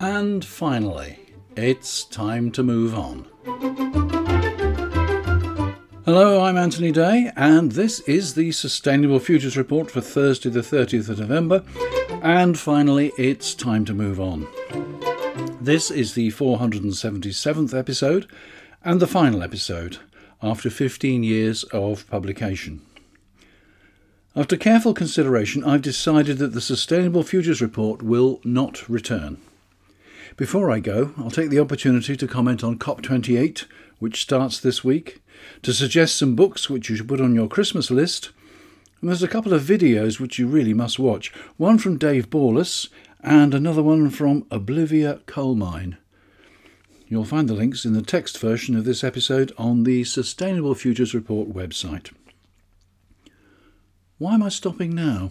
And finally, it's time to move on. Hello, I'm Anthony Day, and this is the Sustainable Futures Report for Thursday, the 30th of November. And finally, it's time to move on. This is the 477th episode and the final episode after 15 years of publication. After careful consideration, I've decided that the Sustainable Futures Report will not return. Before I go, I'll take the opportunity to comment on COP28, which starts this week, to suggest some books which you should put on your Christmas list, and there's a couple of videos which you really must watch. One from Dave Borlace and another one from Oblivia Coalmine. You'll find the links in the text version of this episode on the Sustainable Futures Report website. Why am I stopping now?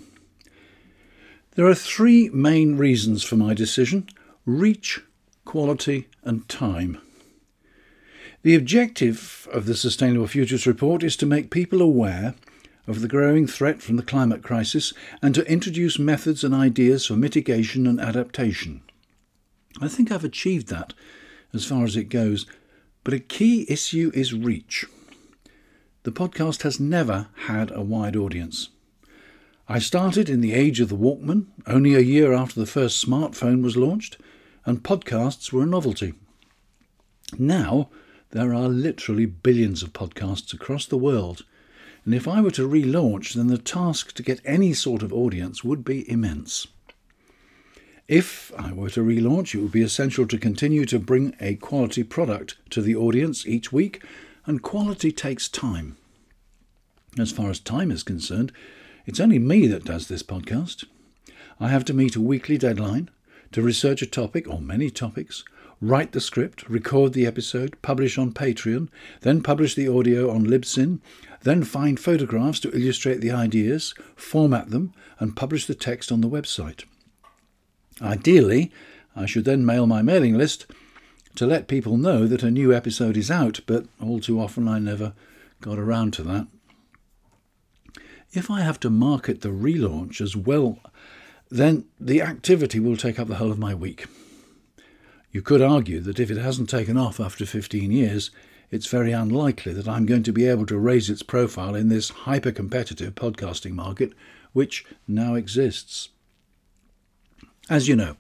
There are three main reasons for my decision reach, quality, and time. The objective of the Sustainable Futures Report is to make people aware of the growing threat from the climate crisis and to introduce methods and ideas for mitigation and adaptation. I think I've achieved that as far as it goes, but a key issue is reach. The podcast has never had a wide audience. I started in the age of the Walkman, only a year after the first smartphone was launched, and podcasts were a novelty. Now, there are literally billions of podcasts across the world, and if I were to relaunch, then the task to get any sort of audience would be immense. If I were to relaunch, it would be essential to continue to bring a quality product to the audience each week, and quality takes time. As far as time is concerned, it's only me that does this podcast. I have to meet a weekly deadline, to research a topic or many topics, write the script, record the episode, publish on Patreon, then publish the audio on Libsyn, then find photographs to illustrate the ideas, format them, and publish the text on the website. Ideally, I should then mail my mailing list to let people know that a new episode is out, but all too often I never got around to that. If I have to market the relaunch as well, then the activity will take up the whole of my week. You could argue that if it hasn't taken off after 15 years, it's very unlikely that I'm going to be able to raise its profile in this hyper competitive podcasting market which now exists. As you know,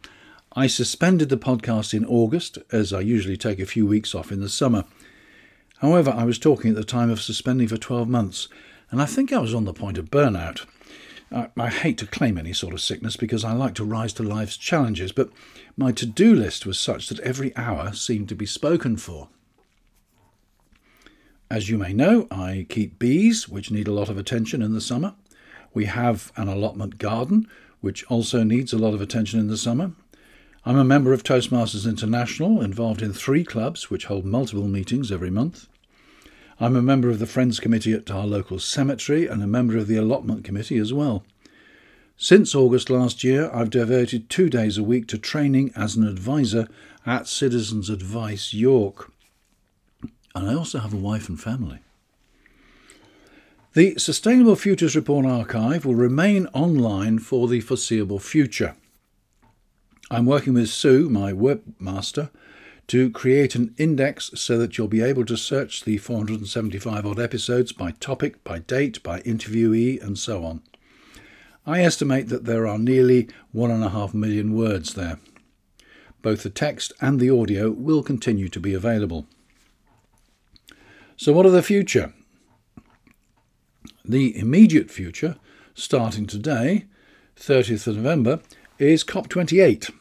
I suspended the podcast in August, as I usually take a few weeks off in the summer. However, I was talking at the time of suspending for 12 months, and I think I was on the point of burnout. I, I, hate to claim any sort of sickness because I like to rise to life's challenges, but my to do list was such that every hour seemed to be spoken for. As you may know, I keep bees, which need a lot of attention in the summer. We have an allotment garden, which also needs a lot of attention in the summer. I'm a member of Toastmasters International, involved in three clubs which hold multiple meetings every month. I'm a member of the Friends Committee at our local cemetery and a member of the Allotment Committee as well. Since August last year, I've devoted two days a week to training as an advisor at Citizens Advice York and I also have a wife and family. The Sustainable Futures Report archive will remain online for the foreseeable future. I'm working with Sue, my webmaster, to create an index so that you'll be able to search the 475 odd episodes by topic, by date, by interviewee, and so on. I estimate that there are nearly one and a half million words there. Both the text and the audio will continue to be available. So, what of the future? The immediate future, starting today, 30th of November, is COP28.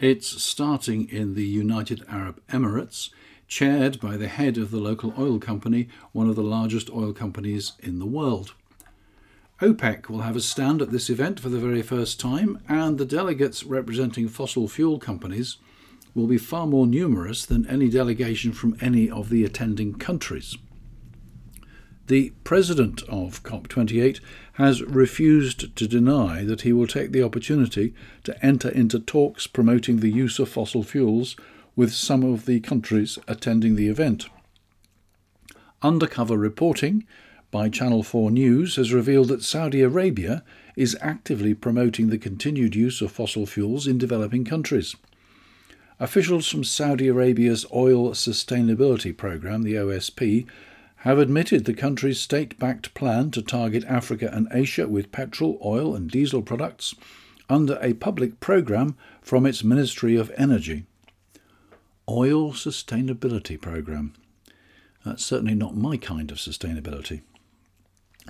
It's starting in the United Arab Emirates, chaired by the head of the local oil company, one of the largest oil companies in the world. OPEC will have a stand at this event for the very first time, and the delegates representing fossil fuel companies will be far more numerous than any delegation from any of the attending countries. The president of COP28 has refused to deny that he will take the opportunity to enter into talks promoting the use of fossil fuels with some of the countries attending the event. Undercover reporting by Channel 4 News has revealed that Saudi Arabia is actively promoting the continued use of fossil fuels in developing countries. Officials from Saudi Arabia's Oil Sustainability Programme, the OSP, have admitted the country's state backed plan to target Africa and Asia with petrol, oil, and diesel products under a public programme from its Ministry of Energy. Oil Sustainability Programme. That's certainly not my kind of sustainability.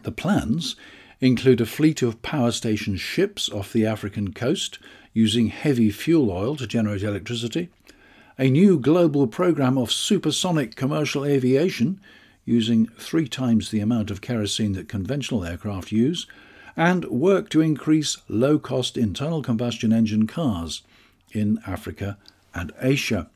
The plans include a fleet of power station ships off the African coast using heavy fuel oil to generate electricity, a new global program of supersonic commercial aviation using three times the amount of kerosene that conventional aircraft use, and work to increase low cost internal combustion engine cars in Africa and Asia.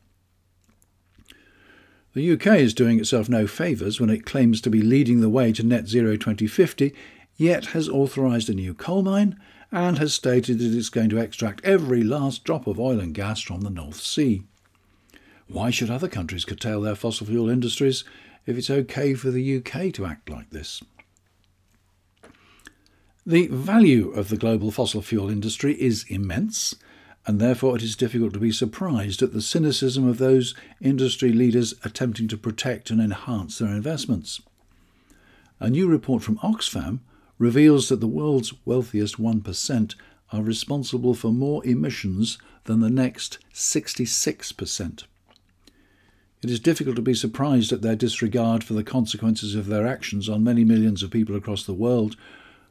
The UK is doing itself no favours when it claims to be leading the way to net zero 2050, yet has authorised a new coal mine and has stated that it's going to extract every last drop of oil and gas from the North Sea. Why should other countries curtail their fossil fuel industries if it's okay for the UK to act like this? The value of the global fossil fuel industry is immense, and therefore it is difficult to be surprised at the cynicism of those industry leaders attempting to protect and enhance their investments. A new report from Oxfam reveals that the world's wealthiest 1% are responsible for more emissions than the next 66%. It is difficult to be surprised at their disregard for the consequences of their actions on many millions of people across the world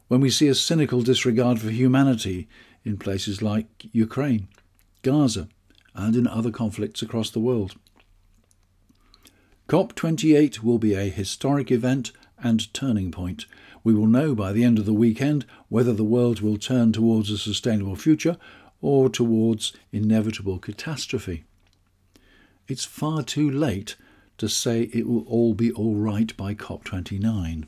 when we see a cynical disregard for humanity in places like Ukraine, Gaza, and in other conflicts across the world. COP28 will be a historic event and turning point. We will know by the end of the weekend whether the world will turn towards a sustainable future or towards inevitable catastrophe. It's far too late to say it will all be all right by COP29.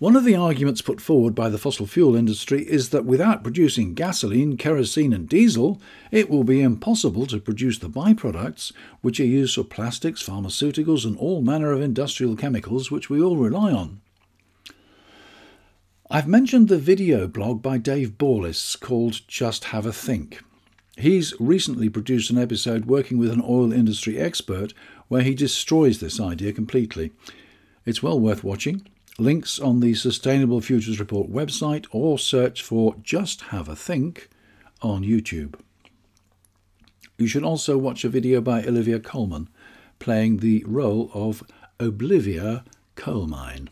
One of the arguments put forward by the fossil fuel industry is that without producing gasoline, kerosene, and diesel, it will be impossible to produce the byproducts which are used for plastics, pharmaceuticals, and all manner of industrial chemicals which we all rely on. I've mentioned the video blog by Dave Borlace called Just Have a Think. He's recently produced an episode working with an oil industry expert where he destroys this idea completely. It's well worth watching links on the Sustainable Futures Report website or search for Just Have a Think on YouTube. You should also watch a video by Olivia Colman playing the role of Oblivia Coalmine.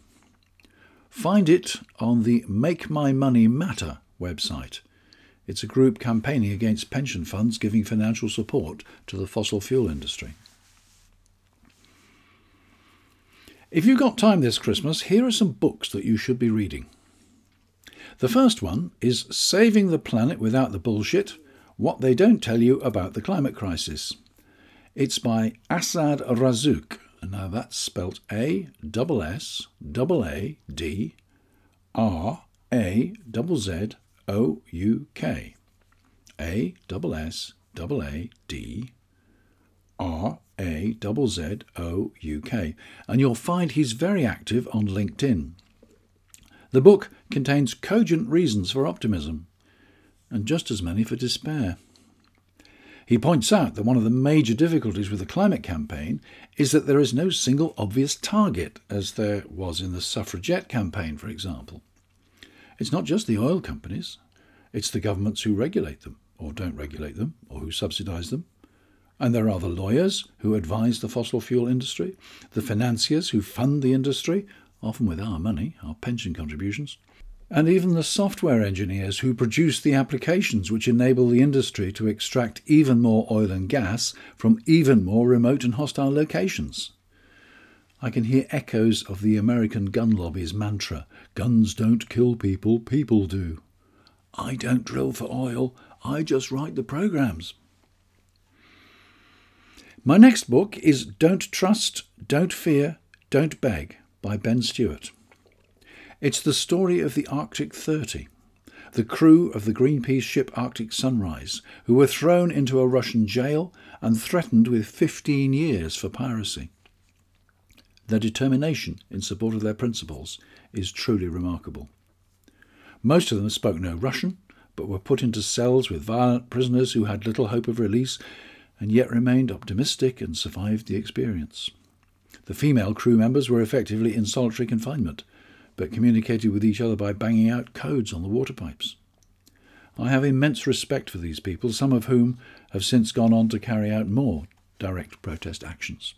Find it on the Make My Money Matter website. It's a group campaigning against pension funds giving financial support to the fossil fuel industry. If you've got time this Christmas, here are some books that you should be reading. The first one is Saving the Planet Without the Bullshit What They Don't Tell You About the Climate Crisis. It's by Assaad Razzouk. Now that's spelt A double S double A D R A double Z O U K. A double S double A D R A Z Z O U K, and you'll find he's very active on LinkedIn. The book contains cogent reasons for optimism and just as many for despair. He points out that one of the major difficulties with the climate campaign is that there is no single obvious target, as there was in the suffragette campaign, for example. It's not just the oil companies, it's the governments who regulate them, or don't regulate them, or who subsidise them, and there are the lawyers who advise the fossil fuel industry, the financiers who fund the industry, often with our money, our pension contributions, and even the software engineers who produce the applications which enable the industry to extract even more oil and gas from even more remote and hostile locations. I can hear echoes of the American gun lobby's mantra guns don't kill people, people do. I don't drill for oil, I just write the programs. My next book is Don't Trust, Don't Fear, Don't Beg by Ben Stewart. It's the story of the Arctic 30, the crew of the Greenpeace ship Arctic Sunrise, who were thrown into a Russian jail and threatened with 15 years for piracy. Their determination in support of their principles is truly remarkable. Most of them spoke no Russian, but were put into cells with violent prisoners who had little hope of release and yet remained optimistic and survived the experience. The female crew members were effectively in solitary confinement, but communicated with each other by banging out codes on the water pipes. I have immense respect for these people, some of whom have since gone on to carry out more direct protest actions.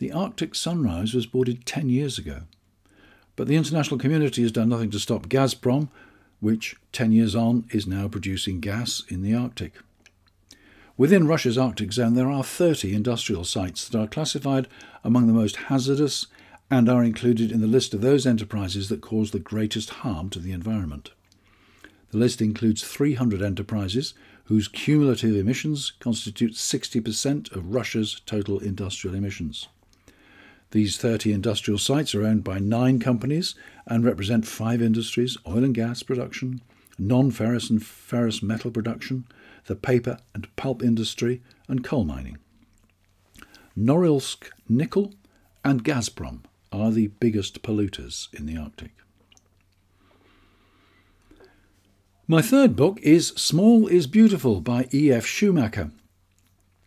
The Arctic Sunrise was boarded 10 years ago, but the international community has done nothing to stop Gazprom, which 10 years on is now producing gas in the Arctic. Within Russia's Arctic zone, there are 30 industrial sites that are classified among the most hazardous and are included in the list of those enterprises that cause the greatest harm to the environment. The list includes 300 enterprises whose cumulative emissions constitute 60% of Russia's total industrial emissions. These 30 industrial sites are owned by nine companies and represent five industries oil and gas production, non ferrous and ferrous metal production, the paper and pulp industry, and coal mining. Norilsk Nickel and Gazprom are the biggest polluters in the Arctic. My third book is Small is Beautiful by E.F. Schumacher.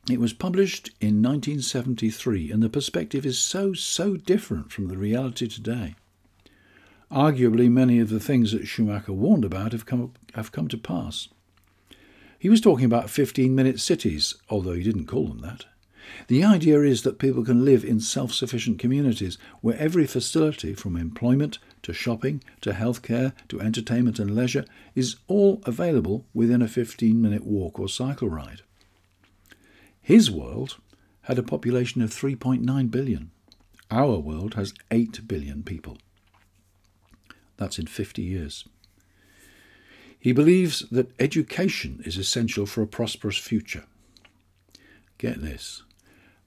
It was published in 1973, and the perspective is so, so different from the reality today. Arguably, many of the things that Schumacher warned about have come, have come to pass. He was talking about 15 minute cities, although he didn't call them that. The idea is that people can live in self sufficient communities where every facility, from employment to shopping to healthcare to entertainment and leisure, is all available within a 15 minute walk or cycle ride. His world had a population of 3.9 billion. Our world has 8 billion people. That's in 50 years. He believes that education is essential for a prosperous future. Get this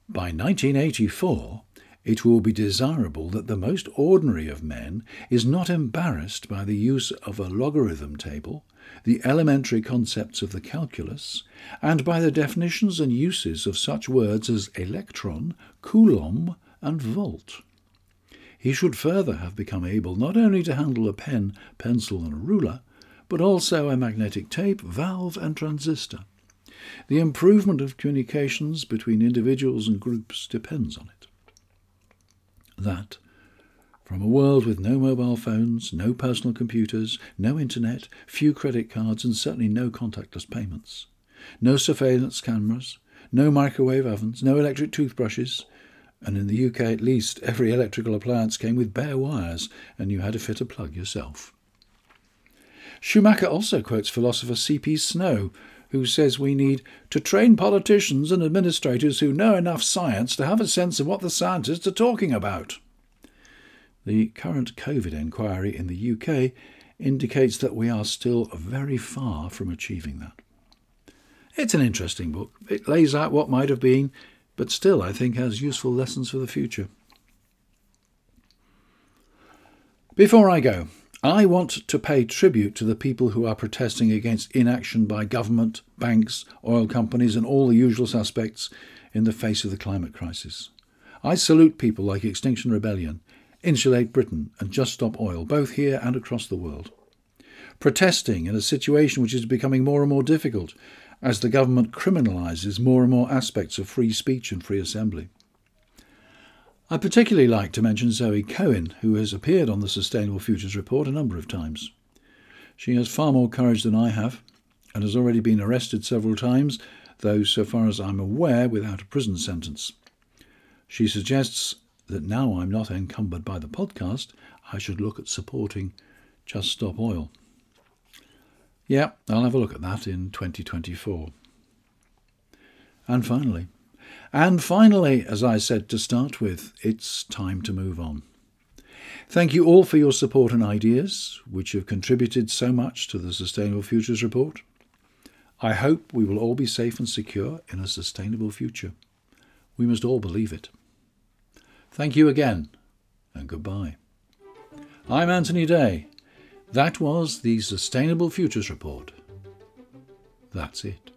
by 1984, it will be desirable that the most ordinary of men is not embarrassed by the use of a logarithm table, the elementary concepts of the calculus, and by the definitions and uses of such words as electron, coulomb, and volt. He should further have become able not only to handle a pen, pencil, and a ruler, but also a magnetic tape, valve, and transistor. The improvement of communications between individuals and groups depends on it. That, from a world with no mobile phones, no personal computers, no internet, few credit cards, and certainly no contactless payments, no surveillance cameras, no microwave ovens, no electric toothbrushes, and in the UK at least, every electrical appliance came with bare wires and you had to fit a plug yourself. Schumacher also quotes philosopher C.P. Snow, who says we need to train politicians and administrators who know enough science to have a sense of what the scientists are talking about. The current COVID inquiry in the UK indicates that we are still very far from achieving that. It's an interesting book. It lays out what might have been, but still, I think, has useful lessons for the future. Before I go, I want to pay tribute to the people who are protesting against inaction by government, banks, oil companies, and all the usual suspects in the face of the climate crisis. I salute people like Extinction Rebellion, Insulate Britain, and Just Stop Oil, both here and across the world. Protesting in a situation which is becoming more and more difficult as the government criminalises more and more aspects of free speech and free assembly. I'd particularly like to mention Zoe Cohen, who has appeared on the Sustainable Futures Report a number of times. She has far more courage than I have and has already been arrested several times, though, so far as I'm aware, without a prison sentence. She suggests that now I'm not encumbered by the podcast, I should look at supporting Just Stop Oil. Yeah, I'll have a look at that in 2024. And finally, and finally, as I said to start with, it's time to move on. Thank you all for your support and ideas, which have contributed so much to the Sustainable Futures Report. I hope we will all be safe and secure in a sustainable future. We must all believe it. Thank you again, and goodbye. I'm Anthony Day. That was the Sustainable Futures Report. That's it.